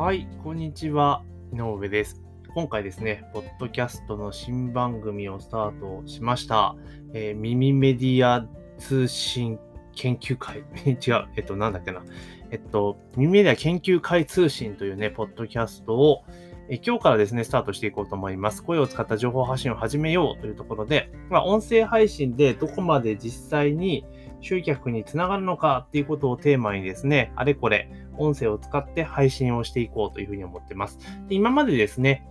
はい、こんにちは。井上です。今回ですね、ポッドキャストの新番組をスタートしました。えー、耳メディア通信研究会。違う、えっと、なんだっけな。えっと、耳メディア研究会通信というね、ポッドキャストを、え今日からですね、スタートしていこうと思います。声を使った情報発信を始めようというところで、まあ、音声配信でどこまで実際に集客につながるのかっていうことをテーマにですね、あれこれ音声を使って配信をしていこうというふうに思ってます。で今までですね、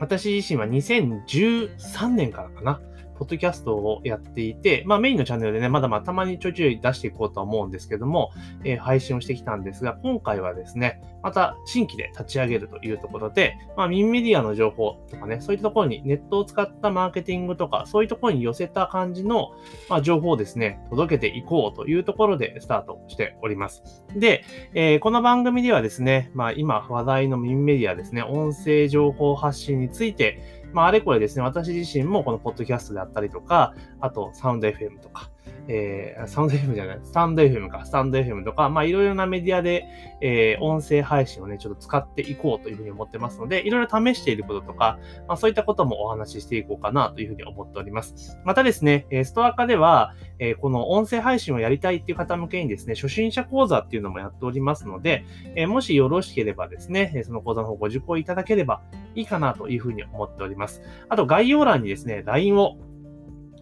私自身は2013年からかな、ポッドキャストをやっていて、まあメインのチャンネルでね、まだまあたまにちょいちょい出していこうとは思うんですけども、えー、配信をしてきたんですが、今回はですね、また新規で立ち上げるというところで、まあミンメディアの情報とかね、そういったところにネットを使ったマーケティングとか、そういうところに寄せた感じの、まあ、情報をですね、届けていこうというところでスタートしております。で、えー、この番組ではですね、まあ今話題のミンメディアですね、音声情報発信について、まあ、あれこれですね、私自身もこのポッドキャストであったりとか、あとサウンド FM とか、えー、サウンド FM じゃない、スタンド FM か、スタンド FM とか、まあ、いろいろなメディアで、えー、音声配信をね、ちょっと使っていこうというふうに思ってますので、いろいろ試していることとか、まあ、そういったこともお話ししていこうかなというふうに思っております。またですね、ストア化では、えー、この音声配信をやりたいっていう方向けにですね、初心者講座っていうのもやっておりますので、えー、もしよろしければですね、その講座の方ご受講いただければいいかなというふうに思っております。あと概要欄にですね、LINE を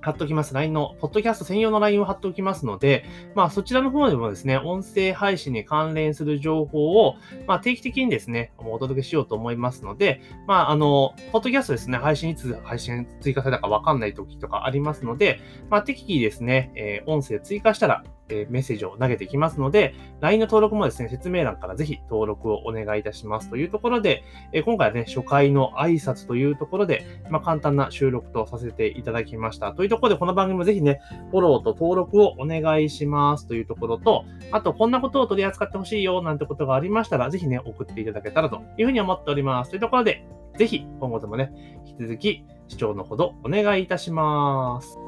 貼っておきます。LINE の、ポッドキャスト専用の LINE を貼っておきますので、まあそちらの方でもですね、音声配信に関連する情報を、まあ定期的にですね、お届けしようと思いますので、まああの、ポッドキャストですね、配信いつ配信追加されたかわかんない時とかありますので、まあ適宜ですね、えー、音声追加したら、えメッセージを投げてきますので、LINE の登録もですね、説明欄からぜひ登録をお願いいたしますというところで、え今回はね、初回の挨拶というところで、まあ、簡単な収録とさせていただきました。というところで、この番組もぜひね、フォローと登録をお願いしますというところと、あと、こんなことを取り扱ってほしいよなんてことがありましたら、ぜひね、送っていただけたらというふうに思っております。というところで、ぜひ今後ともね、引き続き視聴のほどお願いいたします。